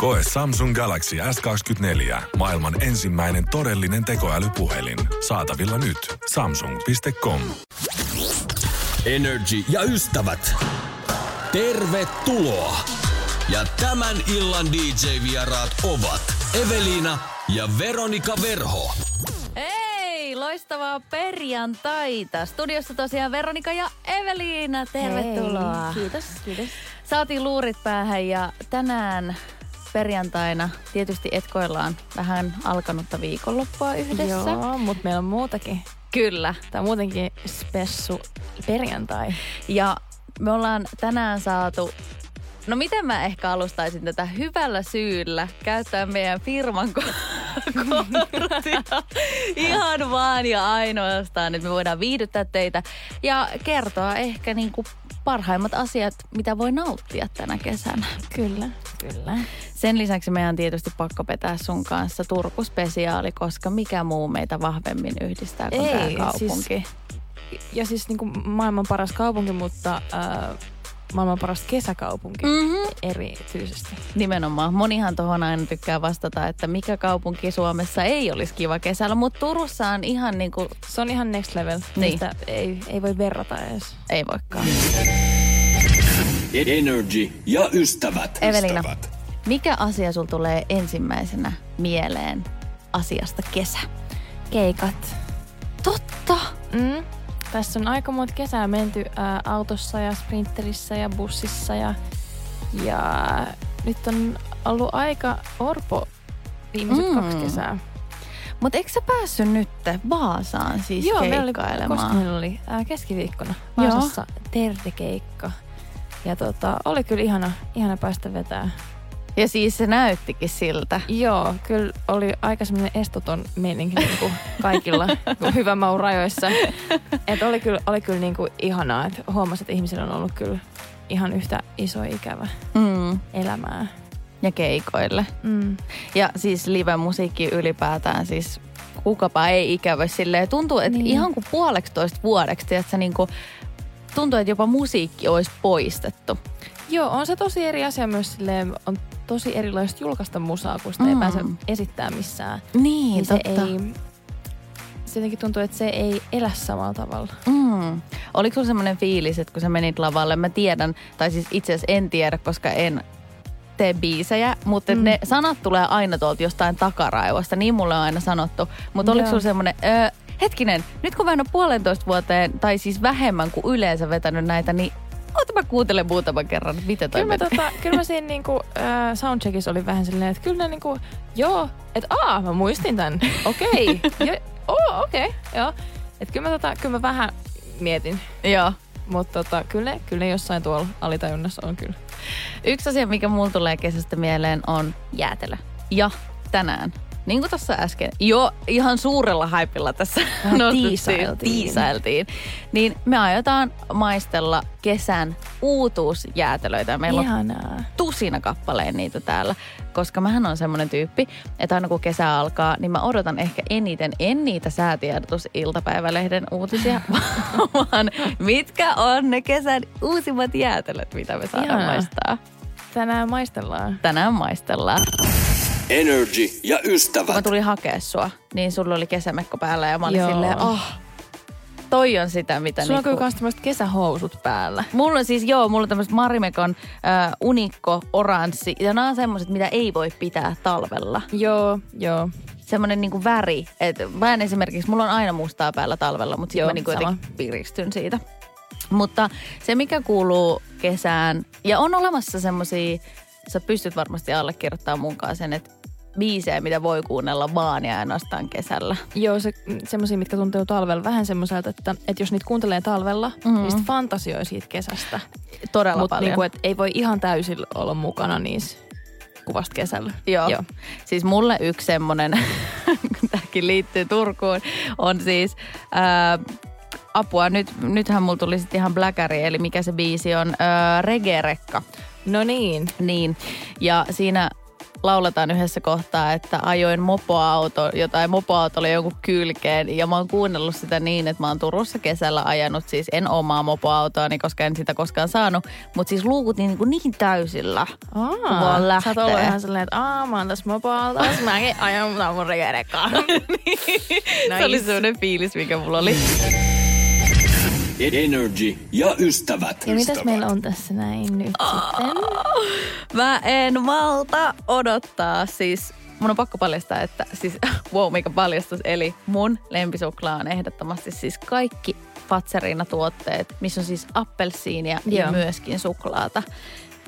Koe Samsung Galaxy S24. Maailman ensimmäinen todellinen tekoälypuhelin. Saatavilla nyt. Samsung.com. Energy ja ystävät. Tervetuloa. Ja tämän illan DJ-vieraat ovat Eveliina ja Veronika Verho. Hei, loistavaa perjantaita. Studiossa tosiaan Veronika ja Eveliina, tervetuloa. Hei, kiitos, kiitos. Saatiin luurit päähän ja tänään perjantaina tietysti etkoillaan vähän alkanutta viikonloppua yhdessä. Joo, mutta meillä on muutakin. Kyllä. Tämä on muutenkin spessu perjantai. Ja me ollaan tänään saatu No miten mä ehkä alustaisin tätä hyvällä syyllä käyttää meidän firman ko- korttia ihan vaan ja ainoastaan, että me voidaan viihdyttää teitä ja kertoa ehkä niin kuin parhaimmat asiat, mitä voi nauttia tänä kesänä. Kyllä, kyllä. Sen lisäksi meidän on tietysti pakko petää sun kanssa Turku-spesiaali, koska mikä muu meitä vahvemmin yhdistää kuin Ei, tämä kaupunki. Siis, ja siis niin kuin maailman paras kaupunki, mutta äh, maailman paras kesäkaupunki Mhm. erityisesti. Nimenomaan. Monihan tuohon aina tykkää vastata, että mikä kaupunki Suomessa ei olisi kiva kesällä, mutta Turussa on ihan niin kuin, Se on ihan next level. Niin. Mistä ei, ei voi verrata edes. ei voikaan. Energy ja ystävät. Evelina, Ystävät. mikä asia sul tulee ensimmäisenä mieleen asiasta kesä? Keikat. Totta. Mm. Tässä on aika monta kesää menty ää, autossa ja sprinterissä ja bussissa ja, ja nyt on ollut aika orpo viimeiset Mm. kaksi kesää. Mutta eikö sä päässyt nyt Vaasaan siis Joo, keikkailemaan? koska meillä oli ää, keskiviikkona Joo. Vaasassa Terde-keikka. Ja tota, oli kyllä ihana, ihana päästä vetää. Ja siis se näyttikin siltä. Joo, kyllä oli aika semmoinen estoton meininki niin kuin kaikilla niin hyvän maun rajoissa. Et oli kyllä, oli kyllä niin kuin ihanaa, että huomasi, että ihmisillä on ollut kyllä ihan yhtä iso ikävä Mm. elämää. Ja keikoille. Mm. Ja siis live-musiikki ylipäätään siis kukapa ei ikävä silleen. Tuntuu, että niin. Niin. ihan kuin puoleksitoista vuodeksi, että niin kuin, tuntuu, että jopa musiikki olisi poistettu. Joo, on se tosi eri asia myös silleen, on tosi erilaista julkaista musaa, kun sitä Mm. ei pääse esittää missään. Niin, Niin se totta. ei, se jotenkin tuntuu, että se ei elä samalla tavalla. Mm. Oliko sulla semmoinen fiilis, että kun sä menit lavalle, mä tiedän, tai siis itse asiassa en tiedä, koska en tee biisejä, mutta mm. Ne sanat tulee aina tuolta jostain takaraivosta, niin mulle on aina sanottu. Mutta oliko sulla semmoinen, öö, hetkinen, nyt kun mä en ole puolentoista vuoteen, tai siis vähemmän kuin yleensä vetänyt näitä, niin oota mä kuuntelen muutaman kerran, että miten toi Kyllä mä, tota, kyllä mä siinä niinku, äh, soundcheckissa oli vähän silleen, että kyllä niinku, joo, että aa, mä muistin tän. Okei. Okay. oh, okei, okay. joo. Että kyllä mä, tota, kyllä mä vähän mietin. Joo. Mutta tota, kyllä, ne, kyllä ne jossain tuolla alitajunnassa on kyllä. Yksi asia, mikä mulla tulee kesästä mieleen, on jäätelö. Ja tänään, niin kuin tuossa äsken, jo ihan suurella haipilla tässä Vähän nostettiin, tiisailtiin. tiisailtiin, niin me aiotaan maistella kesän uutuusjäätelöitä. Meillä on Ihanaa. tusina kappaleen niitä täällä, koska mähän on semmoinen tyyppi, että aina kun kesä alkaa, niin mä odotan ehkä eniten, en niitä säätiedotus-iltapäivälehden uutisia, vaan mitkä on ne kesän uusimmat jäätelöt, mitä me saadaan Ihanaa. maistaa. Tänään maistellaan. Tänään maistellaan. Energy ja Kun mä ystävät. tulin hakea sua, niin sulla oli kesämekko päällä ja mä olin Joo. silleen, ah, toi on sitä, mitä Sulla on niinku... kyllä kans tämmöiset kesähousut päällä. Mulla on siis, joo, mulla on tämmöiset Marimekon äh, unikko, oranssi. Ja nämä on semmoiset, mitä ei voi pitää talvella. Joo, joo. Semmoinen niinku väri. Et mä en esimerkiksi, mulla on aina mustaa päällä talvella, mutta sitten mä niinku sama. jotenkin piristyn siitä. Mutta se, mikä kuuluu kesään, ja on olemassa semmoisia, sä pystyt varmasti allekirjoittamaan munkaan sen, että biisejä, mitä voi kuunnella vaan ja ainoastaan kesällä. Joo, se, semmoisia, mitkä tuntuu talvella vähän semmoiselta, että, että jos niitä kuuntelee talvella, Mhm. mm. niin sitten fantasioi siitä kesästä. Todella Mutta paljon. niinku, et ei voi ihan täysin olla mukana niissä kuvasta kesällä. Joo. Joo. Siis mulle yksi semmonen, kun tämäkin liittyy Turkuun, on siis ää, apua, nyt, nythän mulla tuli sitten ihan bläkäri, eli mikä se biisi on, öö, Regerekka. No niin. Niin, ja siinä lauletaan yhdessä kohtaa, että ajoin mopoauto, jotain mopoauto oli jonkun kylkeen. Ja mä oon kuunnellut sitä niin, että mä oon Turussa kesällä ajanut siis en omaa mopoautoani, koska en sitä koskaan saanut. Mutta siis luukut niin, niin, niin täysillä, Aa, kun vaan lähtee. Sä oot ollut ihan silleen, että aah, mä oon tässä mopoautossa, mäkin ajan mun mun regerekkaan. Se oli sellainen fiilis, mikä mulla oli. Energy ja ystävät. Ja mitäs meillä on tässä näin nyt sitten? Mä en malta odottaa. Siis mun on pakko paljastaa, että siis wow, mikä paljastus. Eli mun lempisuklaa on ehdottomasti siis kaikki Patserina-tuotteet, missä on siis appelsiinia ja Joo. myöskin suklaata.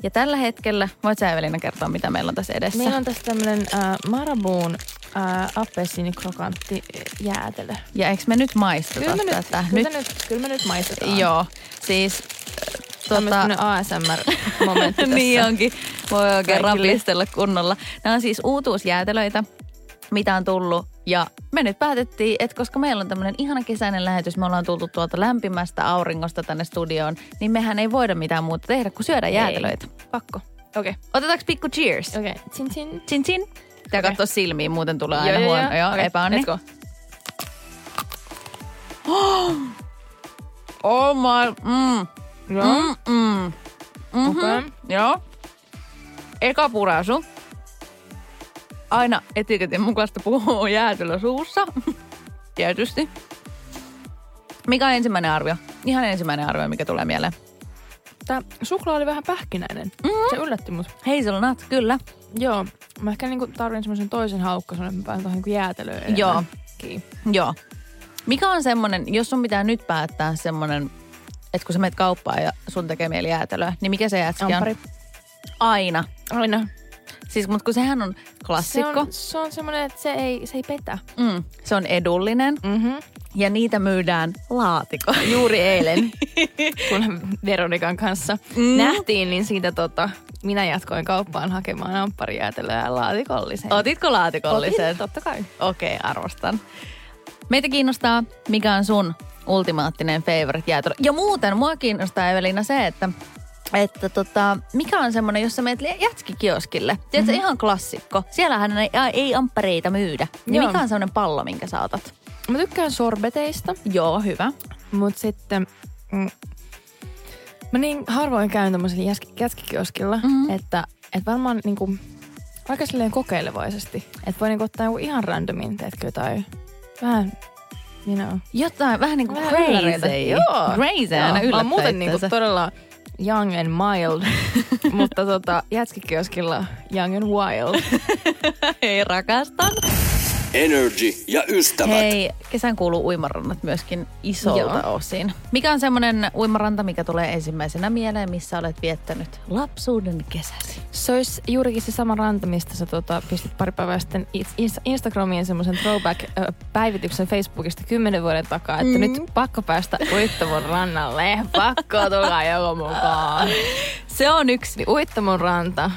Ja tällä hetkellä, voit sä Evelina kertoa, mitä meillä on tässä edessä? Meillä on tässä tämmönen äh, Marabuun äh, appelsiinikrokantti jäätelö. Ja eikö me nyt maisteta Kyllä me, nyt, tätä? kyllä, nyt, nyt, kyllä me nyt maistetaan. Joo, siis Tota, tota, ASMR-momentti tässä. niin onkin. Voi oikein Kaikille. rapistella kunnolla. Nämä on siis uutuusjäätelöitä, mitä on tullut. Ja me nyt päätettiin, että koska meillä on tämmöinen ihana kesäinen lähetys, me ollaan tultu tuolta lämpimästä auringosta tänne studioon, niin mehän ei voida mitään muuta tehdä kuin syödä jäätelöitä. Pakko. Okei. Okay. Otetaanko pikku cheers? Okei. Okay. Chin chin. Chin chin. Pitää Okei. katsoa silmiin, muuten tulee aina Joo, huono. joo. Joo, Okei, epäonni. let's go. Oh my, mm, Joo. mm, mm. Mm-hmm. Okei. Joo. Eka purasu. Aina etiketin mukaista puhuu jäätelö suussa. Tietysti. Mikä on ensimmäinen arvio? Ihan ensimmäinen arvio, mikä tulee mieleen. Tää suklaa oli vähän pähkinäinen. Mm-hmm. Se yllätti mut. Hazelnut, kyllä. Joo. Mä ehkä niinku tarvin semmoisen toisen haukkasun, että mä pääsen tuohon niinku jäätelöön Joo. kiinni. Joo. Mikä on semmonen, jos sun pitää nyt päättää semmonen, että kun sä menet kauppaan ja sun tekee mieli jäätelöä, niin mikä se jätski on? Ampari. Aina. Aina. Siis, mutta kun sehän on Se klassikko. on, se on semmoinen, että se ei, se ei petä. Mm, se on edullinen Mm-hmm. Ja niitä myydään laatikolla. Juuri eilen, kun Veronikan kanssa Mm. nähtiin, niin siitä tota, minä jatkoin kauppaan hakemaan ampparijäätelöä ja laatikollisen. Otitko laatikollisen? Otin, totta kai. Okei, okay, arvostan. Meitä kiinnostaa, mikä on sun ultimaattinen favorite jäätelö. Ja muuten mua kiinnostaa Evelina se, että että tota, mikä on semmoinen, jos sä menet jätskikioskille, tiedätkö, mm-hmm. ihan klassikko. Siellähän ei, ei amppareita myydä. Niin Joo. mikä on semmoinen pallo, minkä sä otat? Mä tykkään sorbeteista, Joo, hyvä. mutta sitten mm, mä niin harvoin käyn tämmöisellä jäski- jätkikioskilla, Mhm. mm-hmm. että, että varmaan niinku, aika silleen kokeilevaisesti. Että voi niinku ottaa joku ihan randomin, teetkö jotain vähän, you know. Jotain vähän niin kuin Vähän crazy. ylläreitä. Joo. Crazy aina Joo, mä oon muuten niinku todella young and mild, mutta tota, jätskikioskilla young and wild. Hei, rakastan. Energy ja ystävät. Hei, kesän kuuluu uimarannat myöskin isolta Joo. osin. Mikä on semmoinen uimaranta, mikä tulee ensimmäisenä mieleen, missä olet viettänyt lapsuuden kesäsi? Se olisi juurikin se sama ranta, mistä sä tota, pistit pari päivää sitten Inst- Instagramiin semmoisen throwback-päivityksen Facebookista kymmenen vuoden takaa, että mm. nyt pakko päästä Uittamon rannalle. Pakko tulla joku mukaan. Se on yksi, Niin Uittamon ranta.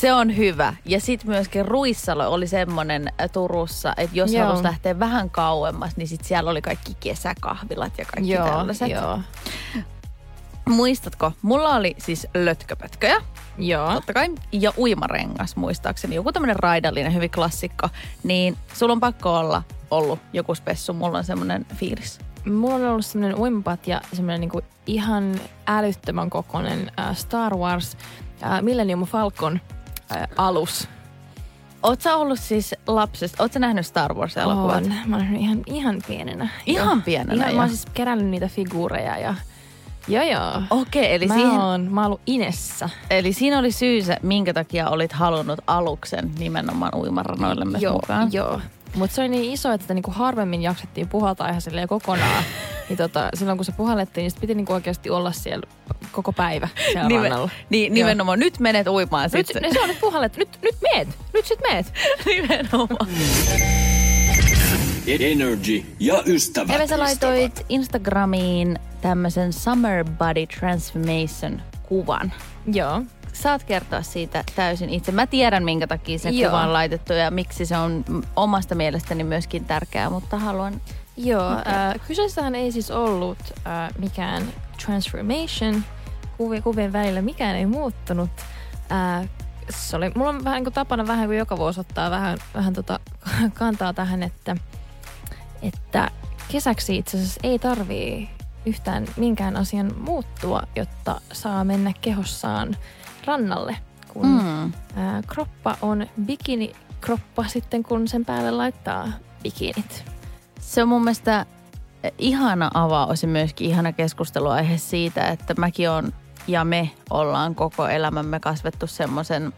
Se on hyvä. Ja sitten myöskin Ruissalo oli semmoinen äh, Turussa, että jos Joo. halusi lähteä vähän kauemmas, niin sit siellä oli kaikki kesäkahvilat ja kaikki Joo, tällaiset. joo. Muistatko? Mulla oli siis lötköpötköjä. Joo. totta kai. Ja uimarengas muistaakseni, joku tämmöinen raidallinen, hyvin klassikko. Niin sulla on pakko olla ollut joku spessu, mulla on semmoinen fiilis. Mulla on ollut semmoinen uimapat ja semmoinen niinku ihan älyttömän kokoinen äh, Star Wars äh, Millennium Falcon äh, alus. Oot sä ollut siis lapsesta, oot sä nähnyt Star Wars-elokuvat? Oon. Mä oon ihan, ihan pienenä. Ihan Joo. pienenä Ihan, jo? mä oon siis kerännyt niitä figuureja ja joo joo. Okei, eli, mä, siihen, oon, mä oon ollut Inessa. eli siinä oli syy se, minkä takia olit halunnut aluksen nimenomaan uimarannoille myös joo, mukaan. joo. Mutta se oli niin iso, että sitä niinku harvemmin jaksettiin puhaltaa ihan silleen kokonaan. niin tota, silloin kun se puhallettiin, niin sit piti niinku oikeasti olla siellä koko päivä siellä Nimen- rannalla. niin, nimenomaan. Nyt menet uimaan Nyt, sitten. ne, se on nyt puhallettu. Nyt, nyt meet. Nyt sit meet. nimenomaan. Energy ja ystävät. Eve, sä laitoit Instagramiin tämmöisen Summer Body Transformation kuvan. Joo. Saat kertoa siitä täysin itse. Mä tiedän, minkä takia se Joo. kuva on laitettu ja miksi se on omasta mielestäni myöskin tärkeää, mutta haluan Joo, äh, kyseessähän ei siis ollut äh, mikään transformation kuvien, kuvien välillä, mikään ei muuttunut. Äh, se oli, mulla on vähän niin kuin tapana vähän kuin joka vuosi ottaa vähän, vähän tota kantaa tähän, että, että kesäksi itse asiassa ei tarvii yhtään minkään asian muuttua, jotta saa mennä kehossaan rannalle, kun mm. Ää, kroppa on bikinikroppa sitten, kun sen päälle laittaa bikinit. Se on mun mielestä ihana avaus ja myöskin ihana keskusteluaihe siitä, että mäkin on ja me ollaan koko elämämme kasvettu semmoisen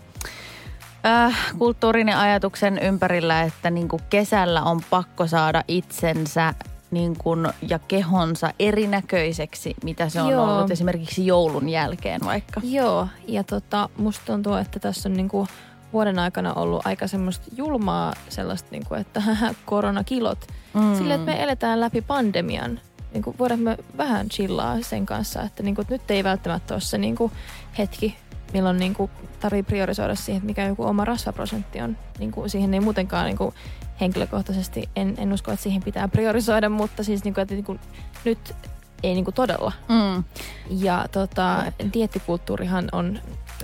äh, kulttuurin ja ajatuksen ympärillä, että niinku kesällä on pakko saada itsensä niin kun, ja kehonsa erinäköiseksi, mitä se on Joo. ollut esimerkiksi joulun jälkeen vaikka. Joo, ja tota, musta tuntuu, että tässä on niinku vuoden aikana ollut aika semmoista julmaa sellaista, niinku, että haha, koronakilot. Mm. Sillä, että me eletään läpi pandemian. Niinku, voidaan me vähän chillaa sen kanssa, että niinku, että nyt ei välttämättä ole se niinku, hetki, milloin niinku, tarvii priorisoida siihen, että mikä joku oma rasvaprosentti on. Niinku, siihen ei muutenkaan niinku, henkilökohtaisesti, en, en usko, että siihen pitää priorisoida, mutta siis niinku, että niinku, nyt ei niinku, todella. Mm. Ja tota, diettikulttuurihan on,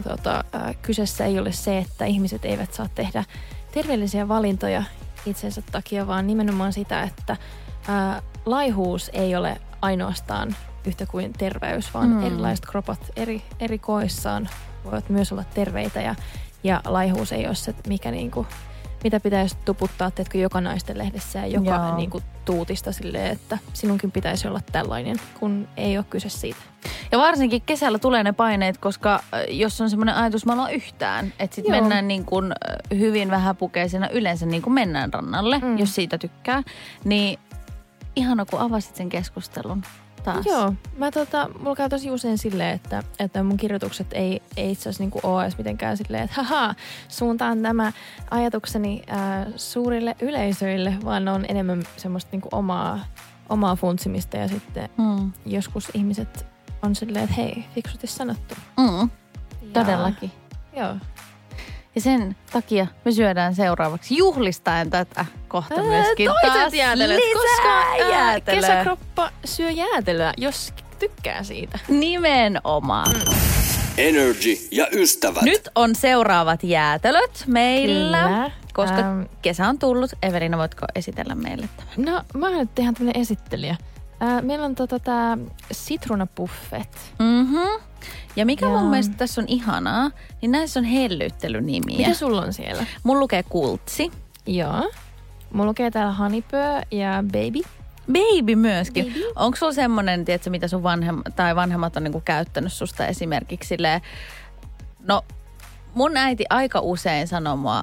tota, äh, kyseessä ei ole se, että ihmiset eivät saa tehdä terveellisiä valintoja itsensä takia, vaan nimenomaan sitä, että äh, laihuus ei ole ainoastaan yhtä kuin terveys, vaan mm. erilaiset kropat eri, eri koissaan voivat myös olla terveitä ja, ja laihuus ei ole se, mikä niinku, mitä pitäisi tuputtaa, teetkö joka naisten lehdessä ja joka Joo. niinku, tuutista silleen, että sinunkin pitäisi olla tällainen, kun ei ole kyse siitä. Ja varsinkin kesällä tulee ne paineet, koska jos on semmoinen ajatus, mä yhtään, että sitten mennään niin kuin hyvin vähäpukeisena yleensä niin kuin mennään rannalle. Mm. jos siitä tykkää, niin ihana kun avasit sen keskustelun taas. Joo, mä tota, mulla käy tosi usein silleen, että, että mun kirjoitukset ei, ei itse asiassa niinku ole edes mitenkään silleen, että haha, suuntaan tämä ajatukseni ää, suurille yleisöille, vaan ne on enemmän semmoista niinku omaa, omaa funtsimista ja sitten Mm. joskus ihmiset on silleen, että hei, fiksusti sanottu. Mm. Ja- Todellakin. Joo. Ja sen takia me syödään seuraavaksi juhlistaen tätä kohta myöskin Toiset taas jäätelöt, lisää koska ää, jäätelöä. kesäkroppa syö jäätelöä, jos tykkää siitä. Nimenomaan. Energy ja ystävät. Nyt on seuraavat jäätelöt meillä. Kyllä. Koska Ähm. kesä on tullut. Evelina, voitko esitellä meille tämän? No, mä oon nyt ihan tämmönen esittelijä. Ää, meillä on tota tää sitruunapuffet. Mm-hmm. Ja mikä Joo. mun mielestä tässä on ihanaa, niin näissä on hellyttelynimiä. Mitä sulla on siellä? Mun lukee kultsi. Joo. Mulla lukee täällä Honeypö ja Baby. Baby myöskin. Baby. Onko sulla semmonen, tiedätkö, mitä sun vanhem, tai vanhemmat on niinku käyttänyt susta esimerkiksi silleen, no mun äiti aika usein sanoo mua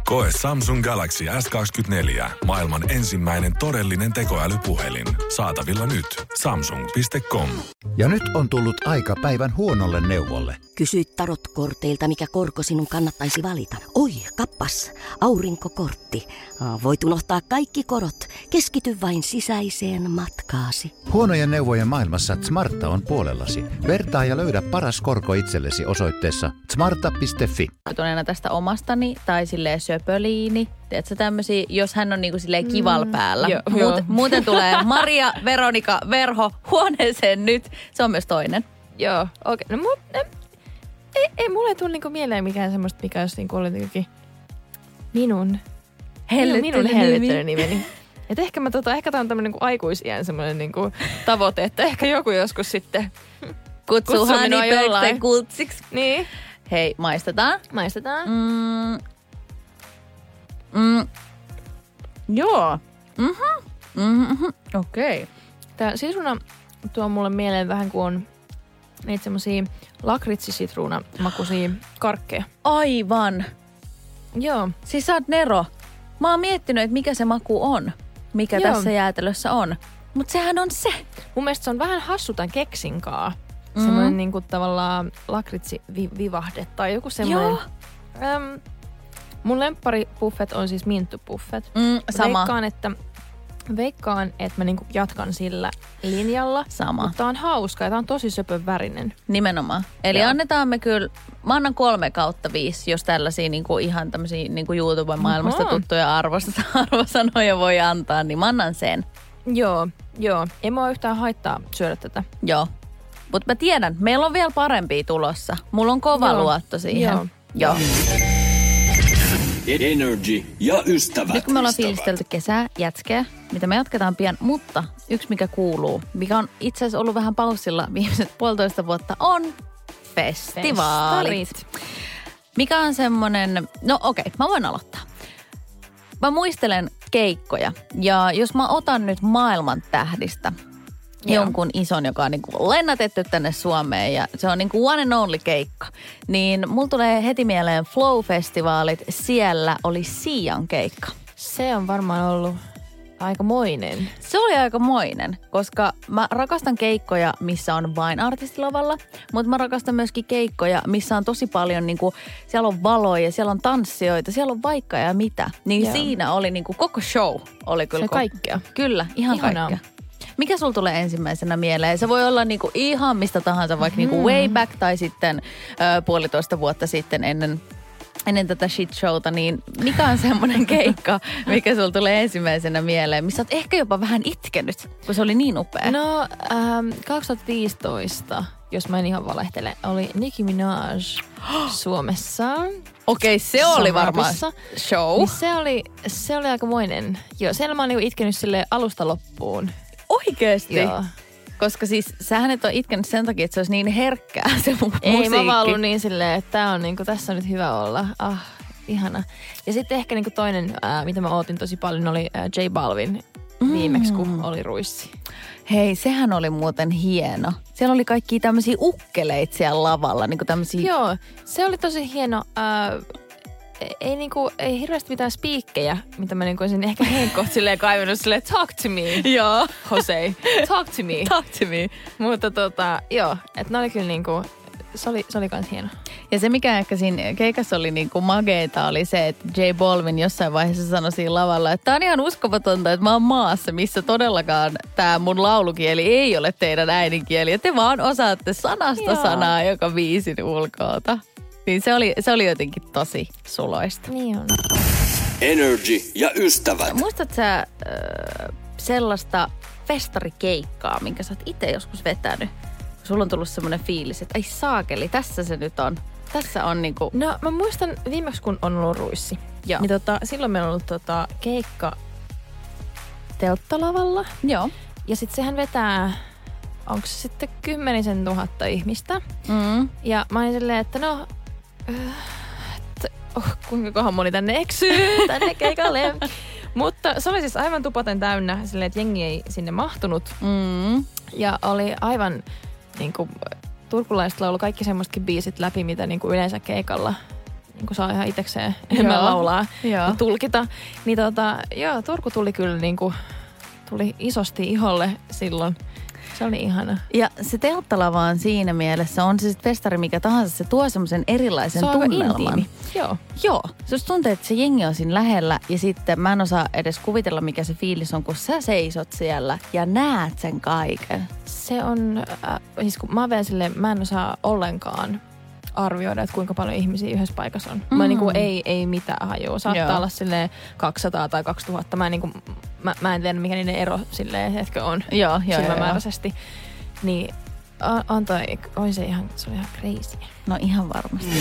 Koe Samsung Galaxy S24. Maailman ensimmäinen todellinen tekoälypuhelin. Saatavilla nyt. Samsung.com. Ja nyt on tullut aika päivän huonolle neuvolle. Kysy tarotkorteilta, mikä korko sinun kannattaisi valita. Oi, kappas, aurinkokortti. Voit unohtaa kaikki korot. Keskity vain sisäiseen matkaasi. Huonojen neuvojen maailmassa Smarta on puolellasi. Vertaa ja löydä paras korko itsellesi osoitteessa smarta.fi. inspiroituneena tästä omastani tai silleen söpöliini. Tiedätkö tämmöisiä, jos hän on niinku silleen kival päällä. joo, Muuten, joo. muuten tulee Maria, Veronika, Verho huoneeseen nyt. Se on myös toinen. Joo, okei. Okay. No mut, ei, ei mulle tule niinku mieleen mikään semmoista, mikä olisi niinku ollut jotenkin minun, minun, minun hellyttelynimeni. Et ehkä mä tota, ehkä tää on tämmönen niinku aikuisiän semmoinen niinku tavoite, että ehkä joku joskus sitten. Kutsu Kutsu minua jollain. kultsiksi. Niin. Hei, maistetaan. Maistetaan. Mm. Mm. Joo. Mhm. Mhm. Okei. Okay. Tää sisruna tuo mulle mieleen vähän kuin on niitä semmosia lakritsisitruuna makuisia karkkeja. Aivan. Joo. Siis sä oot Nero. Mä oon miettinyt, että mikä se maku on, mikä Joo. tässä jäätelössä on. Mutta sehän on se. Mun mielestä se on vähän hassu tämän keksinkaa. mm. semmoinen niinku tavallaan lakritsi vi- vivahde tai joku semmoinen. Joo. Äm, mun lemppari buffet on siis minttu buffet. Mm, sama. Veikkaan, että veikkaan, että mä niinku jatkan sillä linjalla. Sama. Mutta tää on hauska ja tää on tosi söpön värinen. Nimenomaan. Eli Joo. annetaan me kyllä, mä annan kolme kautta viisi, jos tällaisia niin kuin ihan tämmöisiä niin kuin YouTube-maailmasta Oho. tuttuja arvosta, arvosanoja voi antaa, niin mä annan sen. Joo, joo. Ei mua yhtään haittaa syödä tätä. Joo. Mutta mä tiedän, meillä on vielä parempia tulossa. Mulla on kova Joo. luotto siihen. Joo. Joo. Energy ja ystävät. Nyt kun me ollaan fiilistelty kesää, jätkeä, mitä me jatketaan pian, mutta yksi mikä kuuluu, mikä on itse asiassa ollut vähän paussilla viimeiset puolitoista vuotta, on festivaalit. Festarit. Mikä on semmonen, no okei, okay, mä voin aloittaa. Mä muistelen keikkoja ja jos mä otan nyt maailman tähdistä Joo. jonkun ison, joka on niinku lennätetty tänne Suomeen ja se on niinku one and only keikka, niin mulla tulee heti mieleen Flow-festivaalit. Siellä oli Sian keikka. Se on varmaan ollut aikamoinen. Se oli aika moinen, koska mä rakastan keikkoja, missä on vain artistilavalla, mutta mä rakastan myöskin keikkoja, missä on tosi paljon, niinku, siellä on valoja, siellä on tanssijoita, siellä on vaikka ja mitä. Niin Joo. siinä oli niinku, koko show oli kyllä. Se ko- kaikkea. Kyllä, ihan Ihanaa. kaikkea. Mikä sulla tulee ensimmäisenä mieleen? Se voi olla niinku ihan mistä tahansa, vaikka niinku way back tai sitten ö, puolitoista vuotta sitten ennen ennen tätä shit showta, niin mikä on semmoinen keikka, mikä sulla tulee ensimmäisenä mieleen, missä oot ehkä jopa vähän itkenyt, kun se oli niin upea. No, ähm, 2015, jos mä en ihan valehtele, oli Nicki Minaj Suomessa. Okei, se oli varmaan show. Niin se oli, se oli aikamoinen. Joo, siellä mä oon niinku itkenyt sille alusta loppuun. Oikeesti? Joo. Koska siis sähän et ole itkenyt sen takia, että se olisi niin herkkää se mu- Ei, musiikki. mä vaan ollut niin silleen, että tää on niinku, tässä on nyt hyvä olla. Ah, ihana. Ja sitten ehkä niinku toinen, ää, mitä mä ootin tosi paljon, oli ää, J Balvin viimeksi, kun oli ruissi. Hei, sehän oli muuten hieno. Siellä oli kaikki tämmöisiä ukkeleita siellä lavalla, niin kuin tämmöisiä... Joo, se oli tosi hieno. Ää, ei, niinku, ei hirveästi mitään spiikkejä, mitä mä niinku olisin ehkä henkko silleen kaivannut silleen, talk to me, Joo. Jose, talk to me. Talk to me. Mutta tota, joo, että ne oli kyllä niinku, se oli, se oli kans hieno. Ja se, mikä ehkä siinä keikassa oli niin kuin mageita, oli se, että J Balvin jossain vaiheessa sanoi siinä lavalla, että tämä on ihan uskomatonta, että mä oon maassa, missä todellakaan tämä mun laulukieli ei ole teidän äidinkieli. Ja te vaan osaatte sanasta Joo. sanaa joka viisin ulkoota. Niin se oli, se oli jotenkin tosi suloista. Niin on. Energy ja ystävät. Muistatko sä äh, sellaista festarikeikkaa, minkä sä oot itse joskus vetänyt? Sulla on tullut semmoinen fiilis, että ai saakeli, tässä se nyt on. Tässä on niinku... No mä muistan viimeksi, kun on ollut ruissi. Joo. Niin tota, silloin meillä on ollut tota, keikka telttalavalla. Joo. Ja sitten sehän vetää, onko se sitten kymmenisen tuhatta ihmistä. Mm. Ja mä olin silleen, että no, että, oh, kuinka kohan moni tänne eksyy tänne keikalle. Mutta se oli siis aivan tupaten täynnä silleen, että jengi ei sinne mahtunut. Mm. Ja oli aivan niin kuin, turkulaiset laulu kaikki semmoistakin biisit läpi, mitä niin kuin yleensä keikalla niin kuin saa ihan itsekseen enemmän laulaa Joo. ja tulkita. Niin tota, joo, Turku tuli kyllä niin kuin, tuli isosti iholle silloin. Se oli ihana. Ja se telttalava on siinä mielessä, on se sitten festari mikä tahansa, se tuo semmoisen erilaisen se on tunnelman. Joo. Joo, se tuntuu, että se jengi on siinä lähellä ja sitten mä en osaa edes kuvitella, mikä se fiilis on, kun sä seisot siellä ja näet sen kaiken. Se on, äh, siis kun mä oon vielä silleen, mä en osaa ollenkaan arvioida, että kuinka paljon ihmisiä yhdessä paikassa on. Mm. Mä niinku ei, ei mitään hajua. Saattaa Joo. olla silleen 200 tai 2000. Mä en, niinku, mä, mä en tiedä, mikä niiden ero silleen, etkö on Joo, joo, joo, joo. silmämääräisesti. Niin a- antoi, oli se ihan, se oli ihan crazy. No ihan varmasti.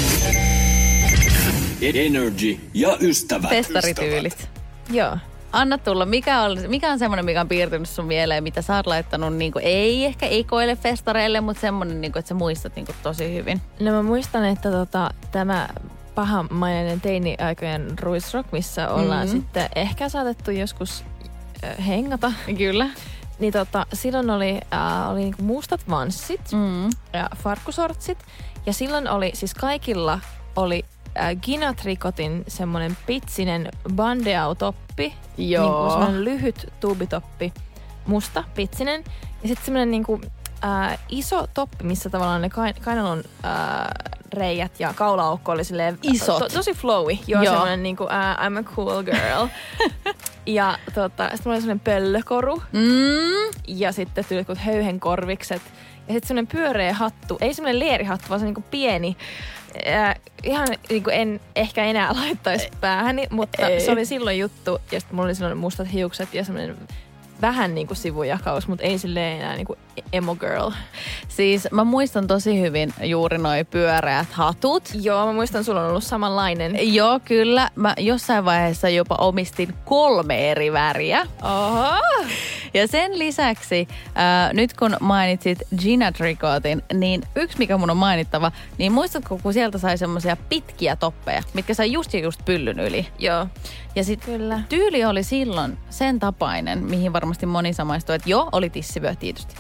Energy ja ystävät. Festarityylit. Joo. Anna tulla, mikä on, mikä on semmoinen, mikä on piirtynyt sun mieleen, mitä sä oot laittanut, niin kuin, ei ehkä ekoille festareille, mutta semmoinen, niin kuin, että sä muistat niin kuin, tosi hyvin. No mä muistan, että tota, tämä pahamainen teini-aikojen ruisrock, missä ollaan Mhm. sitten ehkä saatettu joskus äh, hengata. Kyllä. Niin tota, silloin oli, äh, oli niinku mustat vanssit Mm. ja farkkusortsit. Ja silloin oli, siis kaikilla oli äh, Gina Tricotin semmoinen pitsinen bandeau-toppi. Joo. Niinku semmoinen lyhyt tuubitoppi, musta, pitsinen. Ja sitten semmoinen niinku ää, iso toppi, missä tavallaan ne kain- kainalon ää, reijät ja kaulaaukko oli silleen Isot. To, tosi flowy. Joo, Joo. semmoinen niinku ää, I'm a cool girl. ja tota, sitten mulla oli semmoinen pöllökoru Mm, ja sitten tuli jotkut höyhenkorvikset. Ja sitten semmoinen pyöreä hattu, ei semmoinen leerihattu, vaan se niinku pieni. Ää, ihan niinku en ehkä enää laittaisi päähäni, mutta Ei. se oli silloin juttu. Ja sitten mulla oli silloin mustat hiukset ja semmoinen vähän niinku sivujakaus, mutta ei silleen enää niinku emo girl. siis mä muistan tosi hyvin juuri noi pyöreät hatut. Joo, mä muistan, sulla on ollut samanlainen. Joo, kyllä. Mä jossain vaiheessa jopa omistin kolme eri väriä. Oho! Ja sen lisäksi, ää, nyt kun mainitsit Gina Tricotin, niin yksi mikä mun on mainittava, niin muistatko kun sieltä sai semmoisia pitkiä toppeja, mitkä sai just ja just pyllyn yli? Joo. Ja sit Kyllä. tyyli oli silloin sen tapainen, mihin varmasti moni samaistuu, että joo, oli tissivyö tietysti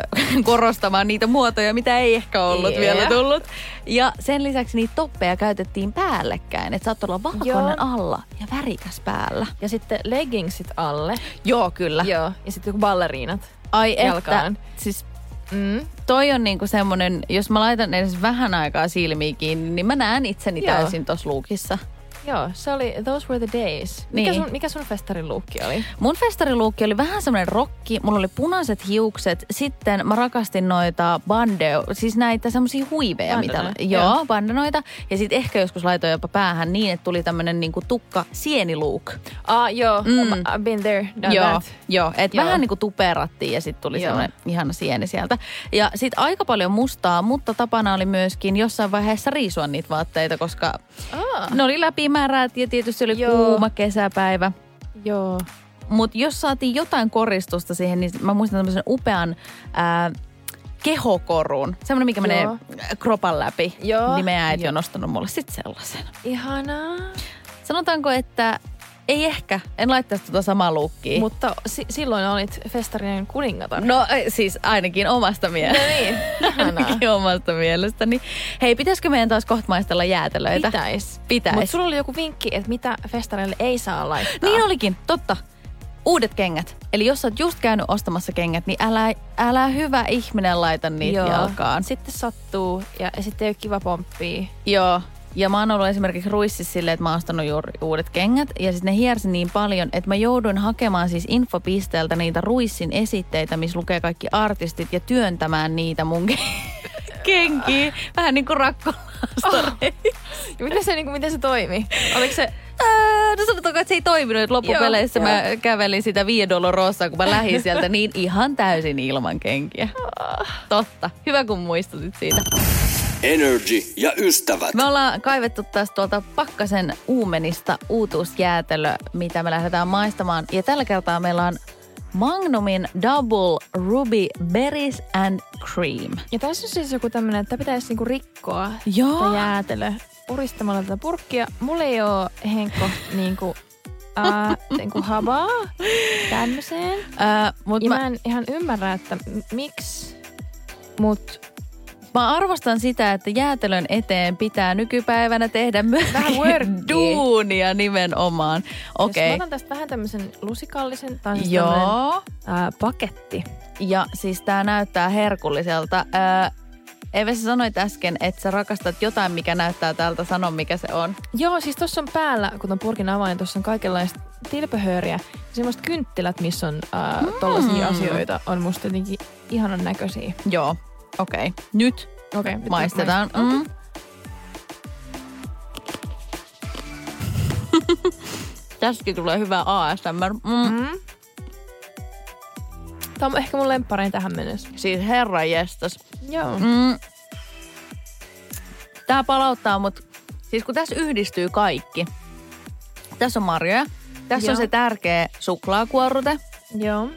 korostamaan niitä muotoja, mitä ei ehkä ollut Yeah. vielä tullut. Ja sen lisäksi niitä toppeja käytettiin päällekkäin, että saattoi olla valkoinen alla ja värikäs päällä. Ja sitten leggingsit alle. Joo, kyllä. Joo. Ja sitten joku balleriinat. Ai että, Jalkaan. siis Mm. toi on niinku semmonen, jos mä laitan edes vähän aikaa silmiä kiinni, niin mä näen itseni Joo. täysin tossa luukissa. Joo, se oli Those Were the Days. Mikä, Niin. sun, mikä sun festarin luukki oli? Mun festariluukki oli vähän semmoinen rokki, mulla oli punaiset hiukset, sitten mä rakastin noita bandeo, siis näitä semmoisia huiveja, mitä, joo, joo. bandanoita. Ja sitten ehkä joskus laitoin jopa päähän niin, että tuli tämmönen niinku tukka sieniluuk. Ah, joo. Mm. I've been there, done Joo, that. joo että Joo. vähän niinku tuperattiin ja sitten tuli Joo. semmoinen ihana sieni sieltä. Ja sitten aika paljon mustaa, mutta tapana oli myöskin jossain vaiheessa riisua niitä vaatteita, koska Ah. ne oli läpimäärät ja tietysti oli Joo. kuuma kesäpäivä. Joo. Mutta jos saatiin jotain koristusta siihen, niin mä muistan tämmöisen upean ää, kehokorun. Semmoinen, mikä menee Joo. kropan läpi. Joo. Niin meidän äiti Joo. on nostanut mulle sitten sellaisen. Ihanaa. Sanotaanko, että ei ehkä, en laittaisi tuota samaa luukkiä. Mutta si- silloin olit festarinen kuningatar. No eh, siis ainakin omasta mielestä. No niin, ainakin omasta mielestäni. Hei, pitäisikö meidän taas kohta maistella jäätelöitä? Pitäis. Pitäis. Mutta sulla oli joku vinkki, että mitä festareille ei saa laittaa. Niin olikin, totta. Uudet kengät. Eli jos sä oot just käynyt ostamassa kengät, niin älä, älä hyvä ihminen laita niitä Joo. jalkaan. Sitten sattuu ja sitten ei ole kiva pomppia. Joo. Ja mä oon ollut esimerkiksi ruississa silleen, että mä oon ostanut juuri uudet kengät. Ja sitten ne hiersi niin paljon, että mä jouduin hakemaan siis infopisteeltä niitä ruissin esitteitä, missä lukee kaikki artistit ja työntämään niitä mun ke- kenkiä. Vähän niin kuin rakkolasta. Ja miten se, niin kuin, miten se toimi? Oliko se... Ää, No sanotaanko, että se ei toiminut. että Loppupeleissä Joo, mä kävelin sitä Via Dolorosaa, kun mä lähdin sieltä niin ihan täysin ilman kenkiä. Totta. Hyvä, kun muistutit siitä. Energy ja ystävät. Me ollaan kaivettu tästä tuolta Pakkasen uumenista uutuusjäätelö, mitä me lähdetään maistamaan. Ja tällä kertaa meillä on Magnumin Double Ruby Berries and Cream. Ja tässä on siis joku tämmöinen, että pitäisi niinku rikkoa Joo. tämä jäätelö puristamalla tätä purkkia. Mulla ei ole Henkko niinku, ää, niinku habaa tämmöiseen. Ää, mut Ja mä, mä en ihan ymmärrä, että m- miksi, mut mä arvostan sitä, että jäätelön eteen pitää nykypäivänä tehdä myös Vähän duunia nimenomaan. jos Okei. mä otan tästä vähän tämmöisen lusikallisen, tai siis Joo. ää, paketti. Ja siis tää näyttää herkulliselta. Ää, Eve, sä sanoit äsken, että sä rakastat jotain, mikä näyttää tältä. Sano, mikä se on. Joo, siis tuossa on päällä, kun ton purkin avain, tuossa on kaikenlaista tilpehööriä. Semmoiset kynttilät, missä on ää, tollaisia asioita, on musta jotenkin ihanan näköisiä. Joo. Okei. Okay. Nyt nyt maistetaan. maist- Mm. Tässäkin tulee hyvä ASMR. Mm. Mm. Tämä on ehkä mun lempparein tähän mennessä. Siis herra jestas. Joo. Mm. Tää palauttaa mut, siis kun tässä yhdistyy kaikki. Tässä on marjoja. Tässä on Joo. se tärkeä suklaakuorrute, Joo.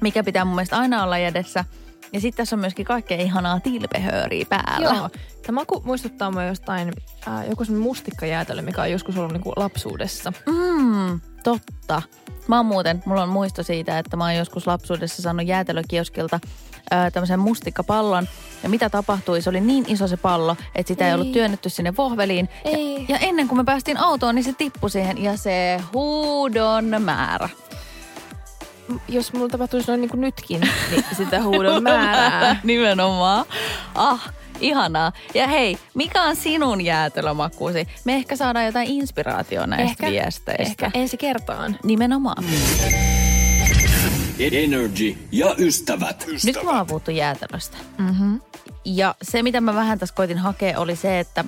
mikä pitää mun mielestä aina olla jädessä. Ja sitten tässä on myöskin kaikkea ihanaa tilpehööriä päällä. Joo. Tämä maku muistuttaa mua jostain, ää, joku semmoinen mustikkajäätelö, mikä on joskus ollut niinku lapsuudessa. Mm, totta. Mä oon muuten, mulla on muisto siitä, että mä oon joskus lapsuudessa saanut jäätelökioskilta ää, tämmöisen mustikkapallon. Ja mitä tapahtui, se oli niin iso se pallo, että sitä ei, ei Ei. ollut työnnetty sinne vohveliin. Ei. Ja, ja ennen kuin me päästiin autoon, niin se tippui siihen ja se huudon määrä. Jos mulla tapahtuisi noin niin kuin nytkin, niin sitä huudon määrää. Nimenomaan. Ah, ihanaa. Ja hei, mikä on sinun jäätelömakuusi? Me ehkä saadaan jotain inspiraatiota näistä Ehkä- viesteistä. Ehkä ensi kertaan. Nimenomaan. Energy ja ystävät. Nyt kun me ollaan puhuttu jäätelöstä. Mm-hmm. Ja se, mitä mä vähän tässä koitin hakea, oli se, että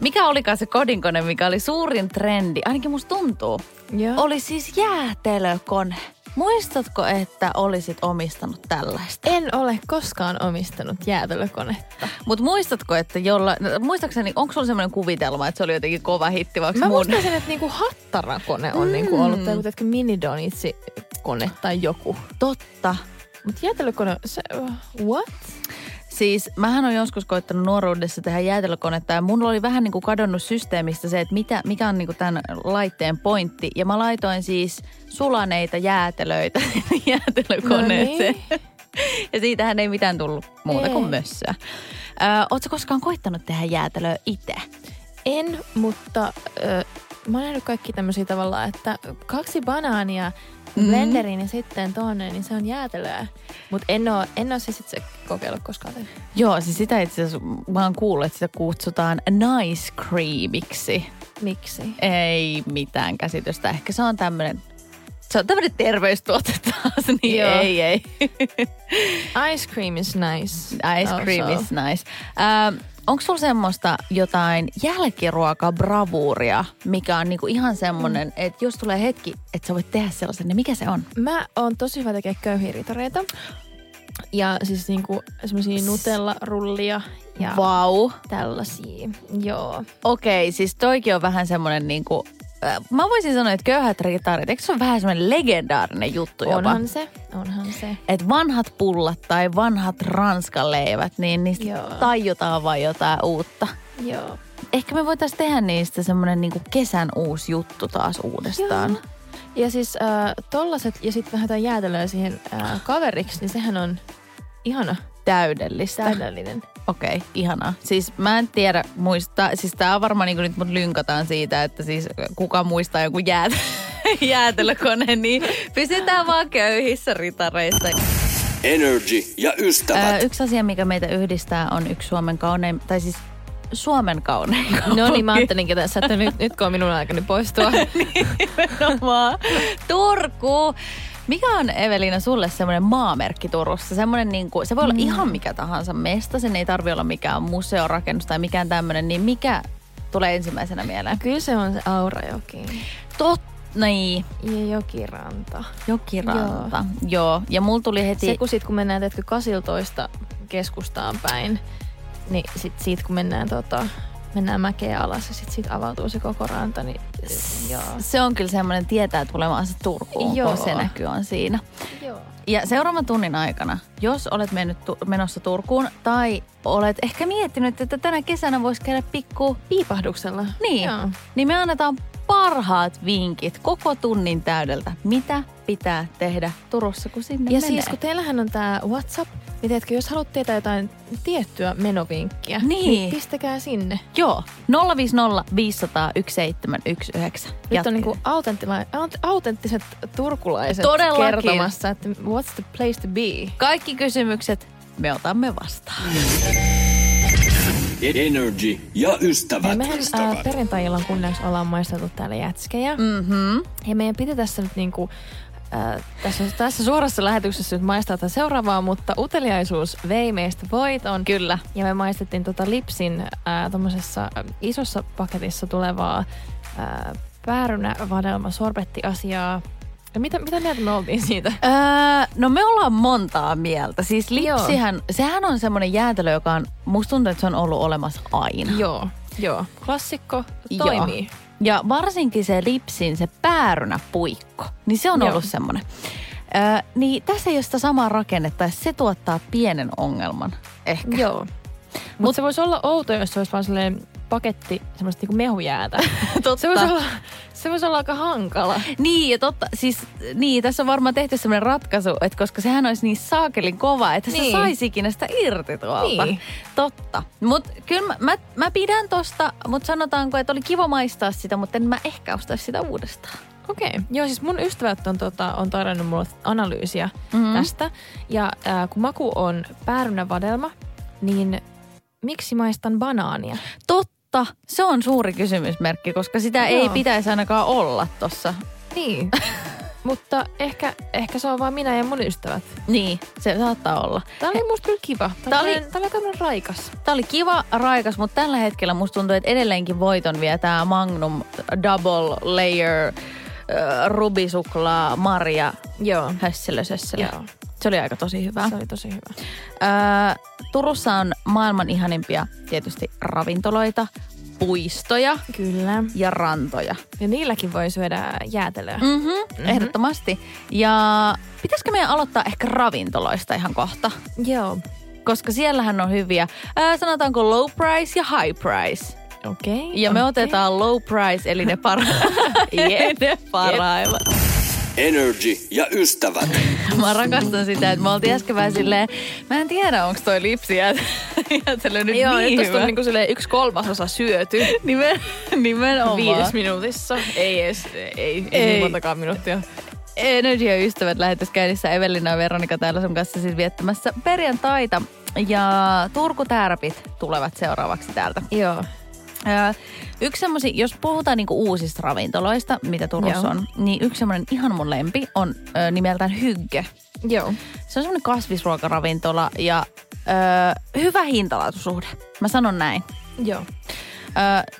mikä olikaan se kodinkone, mikä oli suurin trendi, ainakin musta tuntuu, Joo. oli siis jäätelökone. Muistatko, että olisit omistanut tällaista? En ole koskaan omistanut jäätelökonetta. Mutta muistatko, että jolla, muistaakseni, onko sulla sellainen kuvitelma, että se oli jotenkin kova hitti, vaikka Mä mun... muistaisin, että niinku hattarakone on niinku ollut, tai joku tiedätkö, minidonitsi kone tai joku. Totta. Mutta jäätelökone, se, what? Siis mähän on joskus koittanut nuoruudessa tehdä jäätelökonetta ja mun oli vähän niin kuin kadonnut systeemistä se, että mitä, mikä on niin kuin tämän laitteen pointti. Ja mä laitoin siis sulaneita jäätelöitä jäätelökoneeseen. No Ja siitähän ei mitään tullut muuta Ei. kuin mössöä. Oletko koskaan koittanut tehdä jäätelöä itse? En, mutta ö, mä oon nähnyt kaikki tämmöisiä tavallaan, että kaksi banaania Mhm. blenderiin ja sitten tonne, niin se on jäätelöä. Mutta en oo, en oo siis itse kokeillut koskaan. tehnyt. Joo, siis sitä itse asiassa mä oon kuullut, että sitä kutsutaan nice creamiksi. Miksi? Ei mitään käsitystä. Ehkä se on tämmöinen, se on tämmöinen terveystuote taas, niin Joo. ei, ei. Ice cream is nice. Ice cream also. is nice. Ähm, Onko sulla semmoista jotain jälkiruokabravuuria, mikä on niinku ihan semmoinen, mm. että jos tulee hetki, että sä voit tehdä sellaisen, niin mikä se on? Mä oon tosi hyvä tekemään köyhiä ritareita. Ja siis niinku semmosia Nutella-rullia ja Vau. tällaisia. Joo. Okei, siis toikin on vähän semmoinen niinku, mä voisin sanoa, että köyhät ritarit, eikö se ole vähän semmoinen legendaarinen juttu jopa? Onhan se, onhan se. Että vanhat pullat tai vanhat ranskaleivät, niin niistä Joo. tajutaan vaan jotain uutta. Joo. Ehkä me voitaisiin tehdä niistä semmoinen niinku kesän uusi juttu taas uudestaan. Joo. Ja siis äh, tollaset ja sitten vähän jotain jäätelöä siihen äh, kaveriksi, niin sehän on ihana, Täydellistä. täydellinen. Okei, okay, ihanaa. Siis mä en tiedä muista, siis tää on varmaan niin nyt mut lynkataan siitä, että siis kuka muistaa jonkun jäät, jäätelökone, niin pysytään vaan köyhissä ritareissa. Energy ja ystävät. Ää, yksi asia, mikä meitä yhdistää, on yksi Suomen kaunein, tai siis Suomen kaunein No niin, mä ajattelinkin tässä, että nyt, nyt kun on minun aikani poistua. Nimenomaan. Turku. Mikä on Evelina sulle semmoinen maamerkki Turussa? Semmoinen niin kuin, se voi olla Mm. ihan mikä tahansa mesta, sen ei tarvi olla mikään museorakennus tai mikään tämmöinen, niin mikä tulee ensimmäisenä mieleen? Kyllä se on se Aurajoki Tot, niin, ja Jokiranta. jokiranta. Joo. Joo. Ja mulla tuli heti... Se kun sit kun mennään teetkö kasiltoista keskustaan päin, niin sit siitä kun mennään tota, mennään mäkeä alas ja sit siitä avautuu se koko ranta, niin joo. se on kyllä semmoinen tietää tulevansa Turkuun, Joo. kun se näkyy on siinä. joo. Ja seuraavan tunnin aikana, jos olet mennyt tu- menossa Turkuun tai olet ehkä miettinyt, että tänä kesänä voisi käydä pikku Piipahduksella. Niin, Joo. niin me annetaan parhaat vinkit koko tunnin täydeltä, mitä pitää tehdä Turussa, kun sinne Ja menee. siis kun teillähän on tää WhatsApp, niin tiedätkö, jos haluat tietää jotain tiettyä menovinkkiä, Niin. niin pistäkää sinne. Joo, 050 500 1719. Nyt on niinku autenttila- aut- autenttiset turkulaiset Todellakin. kertomassa, että what's the place to be. Kaikki kysymykset me otamme vastaan. Energy ja Ja ystävät. mehän äh, perjantai-illan kunniaksi ollaan maisteltu täällä jätskejä. Mhm. Ja meidän piti tässä nyt niinku, äh, tässä, tässä suorassa lähetyksessä nyt maistaa tätä seuraavaa, mutta uteliaisuus vei meistä voiton. Kyllä. Ja me maistettiin tota Lipsin äh, tommosessa äh, isossa paketissa tulevaa äh, päärynä vadelma sorbettiasiaa. Ja mitä, mitä mieltä me oltiin siitä? Öö, no me ollaan montaa mieltä. Siis lipsihän, sehän on semmoinen jäätelö, joka on, musta tuntuu, että se on ollut olemassa aina. Joo, joo. Klassikko Joo. toimii. Ja varsinkin se lipsin, se päärynäpuikko, niin se on Joo. ollut semmoinen. Öö, niin tässä ei ole sitä samaa rakennetta ja se tuottaa pienen ongelman ehkä. Joo. Mutta se voisi olla outo, jos se olisi vaan sellainen paketti semmoista niinku mehujäätä. Totta. se, voisi olla, se voisi olla aika hankala. Niin, ja totta, siis niin, tässä on varmaan tehty semmoinen ratkaisu, että koska sehän olisi niin saakelin kova, että niin. Se saisi ikinä sitä irti tuolta. Niin. Totta. Mutta kyllä mä, mä, mä pidän tosta, mutta sanotaanko, että oli kiva maistaa sitä, mutta en mä ehkä ostaisi sitä uudestaan. Okei. Okay. Joo, siis mun ystävät on, tota, on tarjonnut mulle analyysiä Mhm. mm-hmm. tästä. Ja äh, kun maku on päärynävadelma, niin miksi maistan banaania? Totta, se on suuri kysymysmerkki, koska sitä ei Joo. pitäisi ainakaan olla tossa. Niin. Mutta ehkä, ehkä se on vain minä ja mun ystävät. Niin, se saattaa olla. Tää oli musta kyllä kiva. Tää oli, tää oli raikas. Tämä oli kiva, raikas, mutta tällä hetkellä musta tuntuu, että edelleenkin voiton vie tämä Magnum Double Layer äh, rubisuklaa Maria Joo. Hösselö. Joo. Se oli aika tosi hyvä. Se oli tosi hyvä. Öö, Turussa on maailman ihanimpia tietysti ravintoloita, puistoja Kyllä. ja rantoja. Ja niilläkin voi syödä jäätelöä. Mm-hmm, mm-hmm. Ehdottomasti. Ja pitäisikö meidän aloittaa ehkä ravintoloista ihan kohta? Joo. Koska siellähän on hyviä, ää, sanotaanko low price ja high price. Okei. Okay, Ja me otetaan low price, eli ne, para- Jep. ne paraimmat. Energy ja ystävät. Mä rakastan sitä, että me oltiin äsken vähän silleen, mä en tiedä, onko toi lipsi jät- jätelö nyt Joo, niin nyt hyvä. on niinku silleen yksi kolmasosa syöty. Nimen, nimenomaan. Viides minuutissa. Ei edes, ei, ei, Ei. ei. niin montakaan minuuttia. Energy ja ystävät lähetyskäynnissä Evelina ja Veronika täällä sun kanssa siis viettämässä perjantaita. Ja Turku Tärpit tulevat seuraavaksi täältä. Joo. Ää, Yksi semmosi, jos puhutaan niinku uusista ravintoloista, mitä Turussa Joo. on, niin yksi semmoinen ihan mun lempi on ö, nimeltään Hygge. Joo. Se on semmoinen kasvisruokaravintola ja ö, hyvä hintalaatusuhde. Mä sanon näin. Joo. Ö,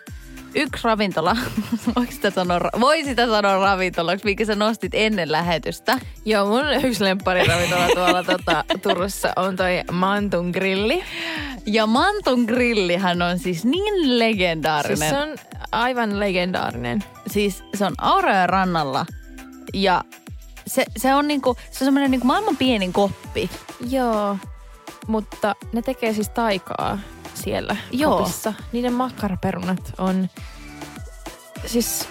yksi ravintola, voiko sitä sanoa, voi sitä sanoa ravintolaksi, minkä sä nostit ennen lähetystä. Joo, mun yksi lempariravintola tuolla tota, Turussa on toi Mantun grilli. Ja Mantun grillihän on siis niin legendaarinen. Siis se on aivan legendaarinen. siis se on Aurajoen rannalla ja se, se on niinku, se on semmoinen niinku maailman pienin koppi. Joo, mutta ne tekee siis taikaa siellä Joo. kopissa. Niiden makkaraperunat on siis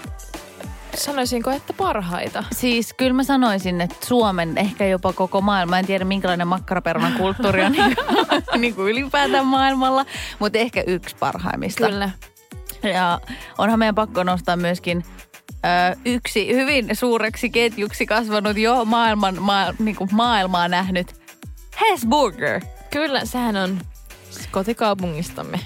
sanoisinko, että parhaita. Siis kyllä mä sanoisin, että Suomen, ehkä jopa koko maailma, en tiedä minkälainen makkaraperunan kulttuuri on niinku, niinku ylipäätään maailmalla, mutta ehkä yksi parhaimmista. Kyllä. Ja onhan meidän pakko nostaa myöskin ö, yksi hyvin suureksi ketjuksi kasvanut jo maailman, maa, niinku maailmaa nähnyt Hesburger. Kyllä, sehän on kotikaupungistamme.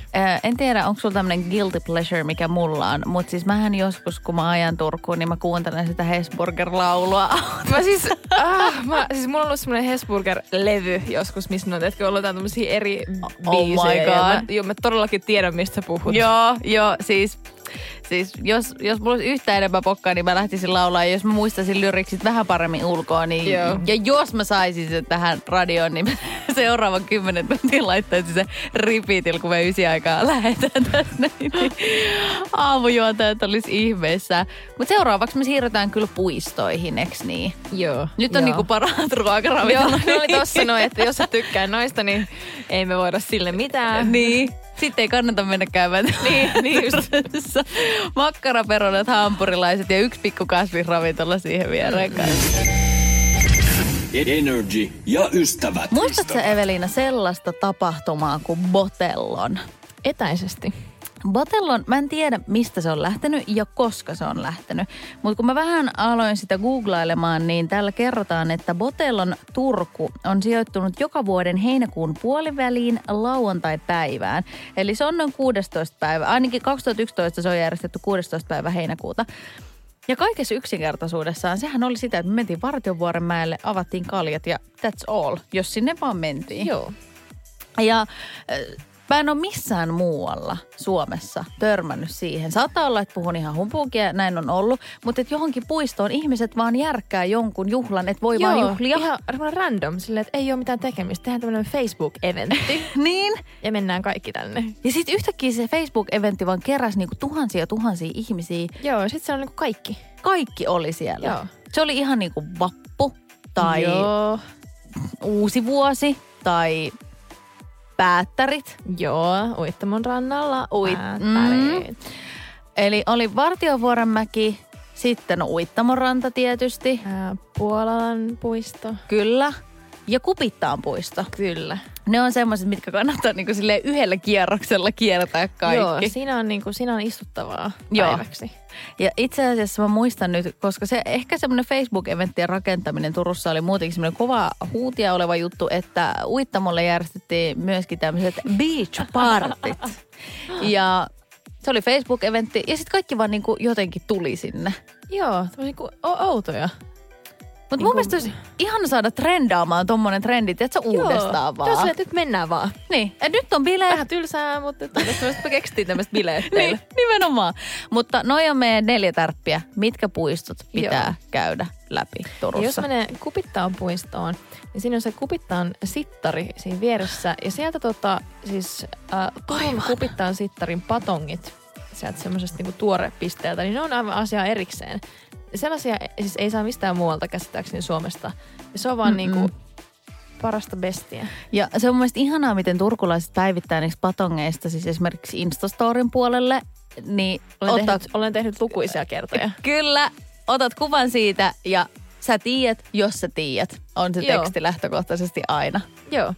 En tiedä, onko sulla tämmöinen guilty pleasure, mikä mulla on, mutta siis mähän joskus, kun mä ajan Turkuun, niin mä kuuntelen sitä Hesburger-laulua. Mä siis, ah, mä, siis mulla on ollut semmoinen Hesburger-levy joskus, missä on tehty ollaan tämmöisiä eri Oh my biisejä. God. Mä, joo, mä todellakin tiedän, mistä sä puhut. joo, joo, siis, siis jos, jos mulla olisi yhtään enemmän pokkaa, niin mä lähtisin laulaa. Ja jos mä muistaisin lyriksit vähän paremmin ulkoa, niin Joo. ja jos mä saisin sen tähän radioon, niin seuraavan kymmenen tuntia laittaisin se repeatil, kun me ysi aikaa lähetään. Niin aamujuontajat olisi ihmeessä. Mutta seuraavaksi me siirrytään kyllä puistoihin, eks niin? Joo. Nyt on joo. niinku parhaat Joo, ruokaravintolat. ne oli tossa noin, että jos sä tykkää noista, niin ei me voida sille mitään. Niin. Sitten ei kannata mennä käymään. Niin, niin just. Makkaraperunat, hampurilaiset ja yksi pikku kasvisravintola siihen viereen kanssa. Energy ja ystävät. Muistatko Evelina sellaista tapahtumaa kuin Botellon? Etäisesti. Botellon, mä en tiedä mistä se on lähtenyt ja koska se on lähtenyt. Mutta kun mä vähän aloin sitä googlailemaan, niin täällä kerrotaan, että Botellon Turku on sijoittunut joka vuoden heinäkuun puoliväliin lauantai-päivään. Eli se on noin 16 päivä, ainakin 2011 se on järjestetty 16 päivä heinäkuuta. Ja kaikessa yksinkertaisuudessaan sehän oli sitä, että me mentiin Vartiovuorenmäelle, avattiin kaljat ja that's all, jos sinne vaan mentiin. Joo. Ja äh, mä en ole missään muualla Suomessa törmännyt siihen. Saattaa olla, että puhun ihan humpuukia, näin on ollut. Mutta että johonkin puistoon ihmiset vaan järkkää jonkun juhlan, että voi vaan juhlia. ihan random, silleen, että ei ole mitään tekemistä. Tehdään tämmöinen Facebook-eventti Niin. ja mennään kaikki tänne. Ja sitten yhtäkkiä se Facebook-eventti vaan keräsi niinku tuhansia tuhansia ihmisiä. Joo, sit se on niinku kaikki. Kaikki oli siellä. Joo. Se oli ihan niinku vappu tai Joo. uusi vuosi tai päättärit. Joo, Uittamon rannalla. Uit- Päättärit. Eli oli Vartiovuorenmäki, sitten Uittamon ranta tietysti. Ää, Puolan puisto. Kyllä. Ja Kupittaan puisto. Kyllä. Ne on semmoiset, mitkä kannattaa niinku yhdellä kierroksella kiertää kaikki. Joo, siinä on, niinku, siinä on istuttavaa Joo. päiväksi. Ja itse asiassa mä muistan nyt, koska se ehkä semmoinen Facebook-eventtien rakentaminen Turussa oli muutenkin semmoinen kova huutia oleva juttu, että Uittamolle järjestettiin myöskin tämmöiset beach partit. ja se oli Facebook-eventti ja sitten kaikki vaan niinku jotenkin tuli sinne. Joo, tämmöisiä niinku outoja. Mutta Niinku- mun mielestä olisi ihana saada trendaamaan tommonen trendi, että uudestaan Joo. vaan. Joo, nyt mennään vaan. Niin, et nyt on bileet. Vähän tylsää, mutta tästä me keksittiin tämmöistä bileet Niin, nimenomaan. Mutta noi on meidän neljä tärppiä. Mitkä puistot pitää Joo. käydä läpi Turussa? jos menee Kupittaan puistoon, niin siinä on se Kupittaan sittari siinä vieressä. Ja sieltä tota, siis äh, Turun Kupittaan sittarin patongit, sieltä semmoisesta niinku tuorepisteeltä, niin ne on aivan asia erikseen. Sellaisia siis ei saa mistään muualta käsittääkseni Suomesta. Ja se on vaan Mm-mm. niinku parasta bestiä. Ja se on mun mielestä ihanaa, miten turkulaiset päivittää niistä patongeista, siis esimerkiksi Instastorin puolelle. Niin Olen, ottaa, tehnyt, olen tehnyt lukuisia kertoja. Kyllä, otat kuvan siitä ja sä tiedät, jos sä tiedät. On se Joo. teksti lähtökohtaisesti aina. Joo.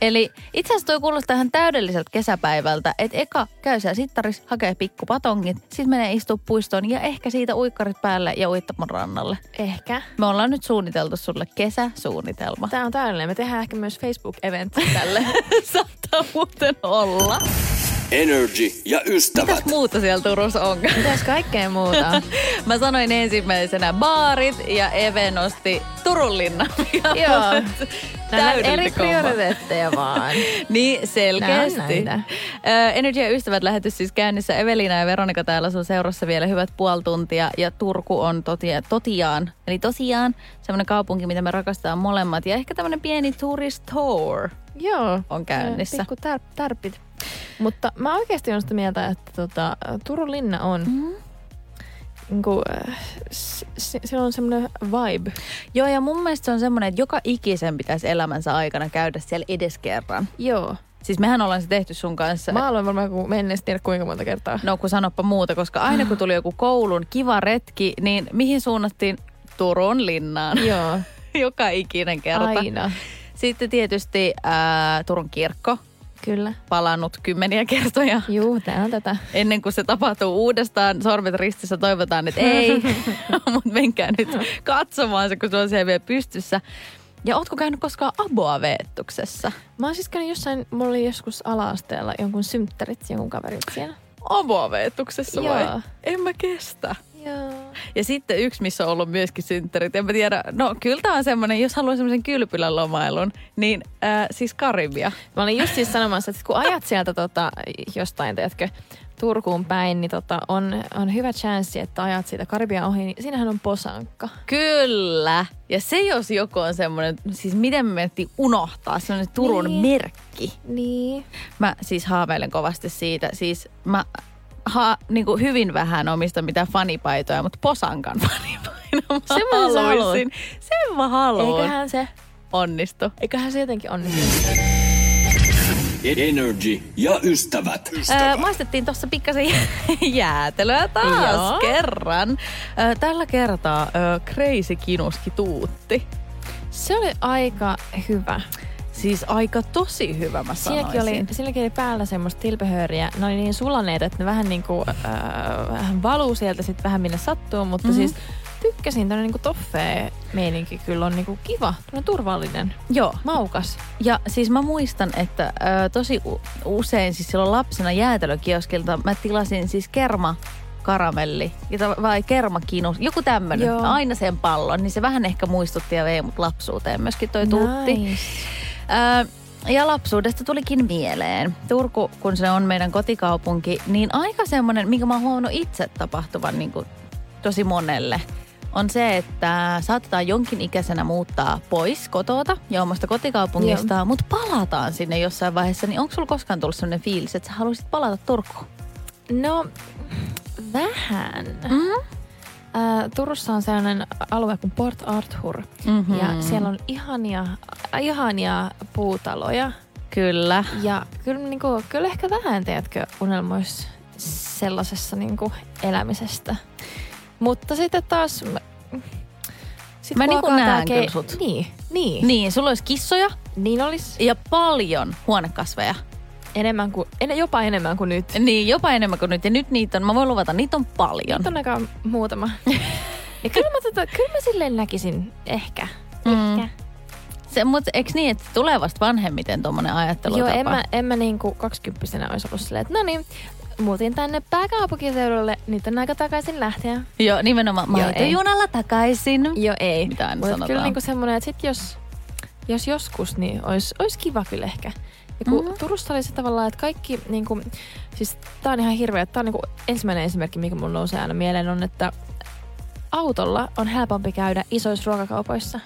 Eli itse asiassa toi kuulostaa ihan täydelliseltä kesäpäivältä, että eka käy siellä sittaris, hakee pikkupatongit, sitten menee istua puistoon ja ehkä siitä uikkarit päälle ja uittamon rannalle. Ehkä. Me ollaan nyt suunniteltu sulle kesäsuunnitelma. Tämä on täydellinen. Me tehdään ehkä myös Facebook-event tälle. Saattaa muuten olla. Energy ja ystävät. Mitäs muuta siellä Turussa on? Mitäs kaikkea muuta? Mä sanoin ensimmäisenä baarit ja Eve nosti Turun linnan. Joo. Nämä Täydellinen eri prioriteetteja vaan. Niin, selkeästi. näitä. Ö, Energy ja ystävät lähetys siis käynnissä. Evelina ja Veronika täällä sun seurassa vielä hyvät puoli tuntia. Ja Turku on totia, totiaan, eli tosiaan semmoinen kaupunki, mitä me rakastetaan molemmat. Ja ehkä tämmöinen pieni tourist tour. Joo. On käynnissä. Pikku tär, tärpit. Mutta mä oikeasti olen sitä mieltä, että tota, Turun linna on... Mm. Niin kuin, se, se, on semmoinen vibe. Joo, ja mun mielestä se on semmoinen, että joka ikisen pitäisi elämänsä aikana käydä siellä edes kerran. Joo. Siis mehän ollaan se tehty sun kanssa. Mä aloin varmaan kun mennessä tiedä kuinka monta kertaa. No kun sanoppa muuta, koska aina kun tuli joku koulun kiva retki, niin mihin suunnattiin? Turun linnaan. Joo. Joka ikinen kerta. Aina. Sitten tietysti ää, Turun kirkko, Kyllä. palannut kymmeniä kertoja. Juu, tää on tätä. Ennen kuin se tapahtuu uudestaan, sormet ristissä toivotaan, että ei. Mutta menkää nyt katsomaan se, kun se on siellä vielä pystyssä. Ja ootko käynyt koskaan Aboa-veettuksessa? Mä oon siis käynyt jossain, mulla oli joskus ala-asteella jonkun synttärit, jonkun kaverit siellä. Aboa-veettuksessa vai? Joo. En mä kestä. Joo. Ja sitten yksi, missä on ollut myöskin synttärit. En mä tiedä, no kyllä tämä on semmoinen, jos haluaa semmoisen kylpylän lomailun, niin äh, siis Karibia. Mä olin just siis sanomassa, että kun ajat sieltä tota, jostain, tiedätkö, Turkuun päin, niin tota, on, on hyvä chanssi, että ajat siitä Karibian ohi, niin siinähän on posankka. Kyllä. Ja se jos joku on semmoinen, siis miten me menettiin unohtaa, semmoinen Turun Niin. merkki. Niin. Mä siis haaveilen kovasti siitä. Siis mä ha, niin kuin hyvin vähän omista mitään fanipaitoja, mutta posankan fanipainon mä sä haluat. haluaisin. Sen mä haluan. Eiköhän se, Onnistu. eiköhän se jotenkin onnistu. Energy ja ystävät. Öö, maistettiin tuossa pikkasen jäätelöä taas Joo. kerran. Öö, tällä kertaa öö, Crazy Kinuski tuutti. Se oli aika hyvä. Siis aika tosi hyvä mä Siinäkin oli, sanoisin. siinäkin oli päällä semmoista tilpehööriä. Ne oli niin sulaneet, että ne vähän niin kuin, äh, valuu sieltä sitten vähän minne sattuu. Mutta Mhm. mm-hmm. siis tykkäsin, tämmöinen niin toffee meininki kyllä on niin kuin kiva, tämmöinen turvallinen, Joo. maukas. Ja siis mä muistan, että ö, tosi u- usein siis silloin lapsena jäätelökioskilta mä tilasin siis kerma karamelli vai kermakinus, joku tämmönen, Joo. aina sen pallon, niin se vähän ehkä muistutti ja vei mut lapsuuteen myöskin toi tuutti. Nice. Ö, ja lapsuudesta tulikin mieleen. Turku, kun se on meidän kotikaupunki, niin aika semmoinen, minkä mä oon huomannut itse tapahtuvan niin kuin tosi monelle, on se, että saatetaan jonkin ikäisenä muuttaa pois kotota ja omasta kotikaupungista, mutta palataan sinne jossain vaiheessa. Niin onko sulla koskaan tullut sellainen fiilis, että sä haluaisit palata Turkuun? No, vähän. Mm-hmm. Äh, Turussa on sellainen alue kuin Port Arthur. Mm-hmm. Ja siellä on ihania, ihania puutaloja. Kyllä. Ja kyllä, niin kuin, kyllä ehkä vähän, tiedätkö, unelmois sellaisessa niin kuin, elämisestä. Mutta sitten taas, Sit Mä alkaa tää näen kyllä sut. Niin, niin. Niin, sulla olisi kissoja Niin olis ja paljon huonekasveja. Enemmän kuin, en, jopa enemmän kuin nyt. Niin, jopa enemmän kuin nyt. Ja nyt niitä on, mä voin luvata, niitä on paljon. Nyt on aika muutama. ja kyllä mä, tota, kyllä mä silleen näkisin ehkä. Mm. Ehkä. Se, mutta eikö niin, että tulee vasta vanhemmiten tuommoinen ajattelutapa? Joo, en mä, en mä niinku kaksikymppisenä olisi ollut silleen, että no niin, muutin tänne pääkaupunkiseudulle, nyt on aika takaisin lähteä. Joo, nimenomaan. Mä Joo, junalla takaisin. Joo, ei. Mitä aina Mutta sanotaan. kyllä niinku semmoinen, että sit jos, jos joskus, niin olisi olis kiva kyllä ehkä. Ja kun Mhm. mm-hmm. Turussa oli se tavallaan, että kaikki, niinku, siis tää on ihan hirveä, tää on niinku ensimmäinen esimerkki, mikä mun nousee aina mieleen on, että autolla on helpompi käydä isoissa ruokakaupoissa.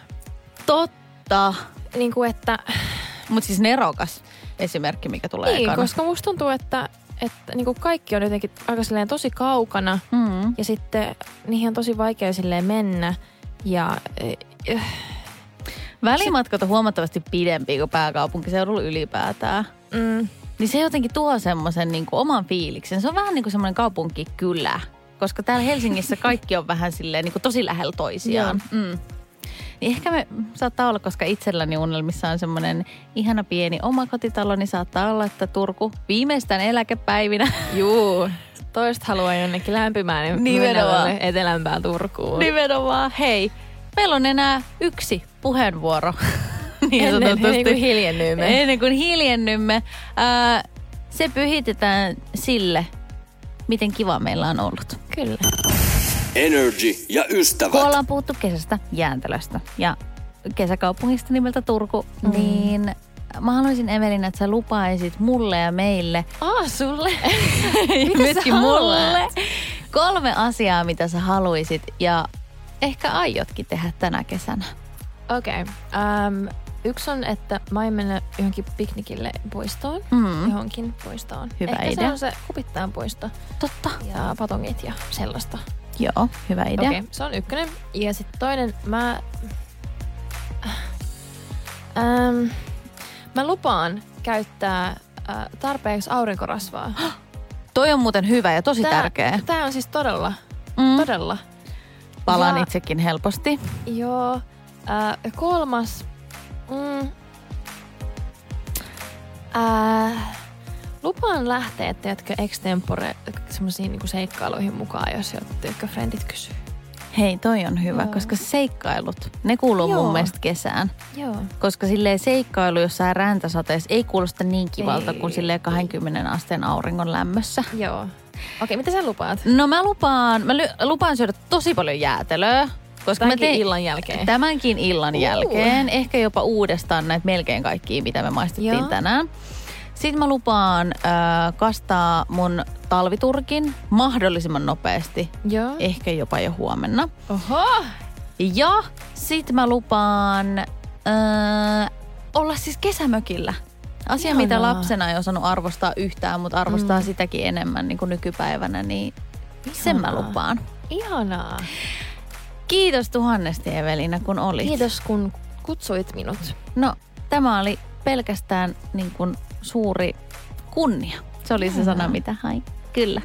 Totta. Niinku, että Mutta siis nerokas esimerkki, mikä tulee niin, ekana. koska musta tuntuu, että, että niinku kaikki on jotenkin aika silleen tosi kaukana Mm. ja sitten niihin on tosi vaikea silleen mennä. Ja äh, Välimatkat on huomattavasti pidempiä kuin pääkaupunkiseudulla ylipäätään. mm, Niin se jotenkin tuo semmoisen niin oman fiiliksen. Se on vähän niin kuin semmoinen kaupunkikylä. Koska täällä Helsingissä kaikki on vähän silleen niin kuin tosi lähellä toisiaan. Mm. Niin ehkä me saattaa olla, koska itselläni unelmissa on semmoinen ihana pieni omakotitalo, niin saattaa olla, että Turku viimeistään eläkepäivinä juu, toista haluaa jonnekin lämpimään Nimenomaan. Venäjälle etelämpään Turkuun. nimenomaan, hei, meillä on enää yksi puheenvuoro. niin ennen, ennen kuin hiljennymme. Ennen kuin hiljennymme. Ää, se pyhitetään sille, miten kiva meillä on ollut. Kyllä. Energy ja ystävät. Kun ollaan puhuttu kesästä jääntelöstä ja kesäkaupungista nimeltä Turku, mm. niin mä haluaisin Evelina, että sä lupaisit mulle ja meille, Ah, sulle? myöskin mulle, kolme asiaa, mitä sä haluaisit ja ehkä aiotkin tehdä tänä kesänä. Okei. Okay. Um, yksi on, että mä aion mennä johonkin piknikille puistoon. Mm. Johonkin puistoon. Hyvä Ehkä idea. se on se kupittaan puisto. Totta. Ja patongit ja sellaista. Joo, hyvä idea. Okei, okay, se on ykkönen. Ja sitten toinen, mä... Ähm, mä lupaan käyttää äh, tarpeeksi aurinkorasvaa. Toi on muuten hyvä ja tosi tärkeä. Tää on siis todella, Mm. todella. Palaan Ja- itsekin helposti. Joo. Äh, kolmas. Mm, äh, lupaan lähteä, teetkö, extempore semmoisiin niinku seikkailuihin mukaan, jos jotkut frendit kysyy. Hei, toi on hyvä, Joo. koska seikkailut, ne kuuluu Joo. mun mielestä kesään. Joo. Koska silleen seikkailu jossain räntäsateessa ei kuulosta niin kivalta Ei. kuin silleen 20 asteen auringon lämmössä. Joo. Okei, mitä sä lupaat? No mä lupaan, mä ly- lupaan syödä tosi paljon jäätelöä. Koska mä Tämänkin tein illan jälkeen. tämänkin illan Uh. jälkeen. Ehkä jopa uudestaan näitä melkein kaikkia, mitä me maistettiin Joo. tänään. Sitten mä lupaan äh, kastaa mun talviturkin mahdollisimman nopeasti. Joo. Ehkä jopa jo huomenna. Oho! Ja sit mä lupaan öö, olla siis kesämökillä. Asia, Ihanaa. mitä lapsena ei osannut arvostaa yhtään, mutta arvostaa Mm. sitäkin enemmän niin kuin nykypäivänä, niin sen mä Ihanaa. lupaan. Ihanaa. Kiitos tuhannesti Evelina, kun olit. Kiitos, kun kutsuit minut. No, tämä oli pelkästään niin kuin suuri kunnia. Se oli se sana, mitä hain. Kyllä.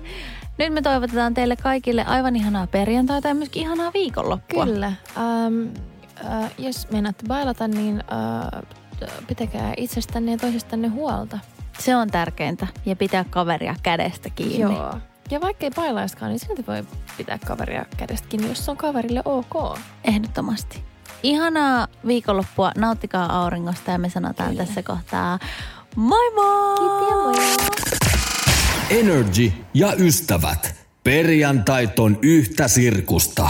Nyt me toivotetaan teille kaikille aivan ihanaa perjantaita ja myöskin ihanaa viikonloppua. Kyllä. Um, uh, jos meinaatte bailata, niin uh, pitäkää itsestänne ja toisistanne huolta. Se on tärkeintä. Ja pitää kaveria kädestä kiinni. Joo. Ja vaikka ei bailaiskaan, niin silti voi pitää kaveria kädestä kiinni, jos se on kaverille ok. Ehdottomasti. Ihanaa viikonloppua, nauttikaa auringosta ja me sanotaan Kyllä. tässä kohtaa moi moi! Moi! Energy ja ystävät. Perjantait on yhtä sirkusta.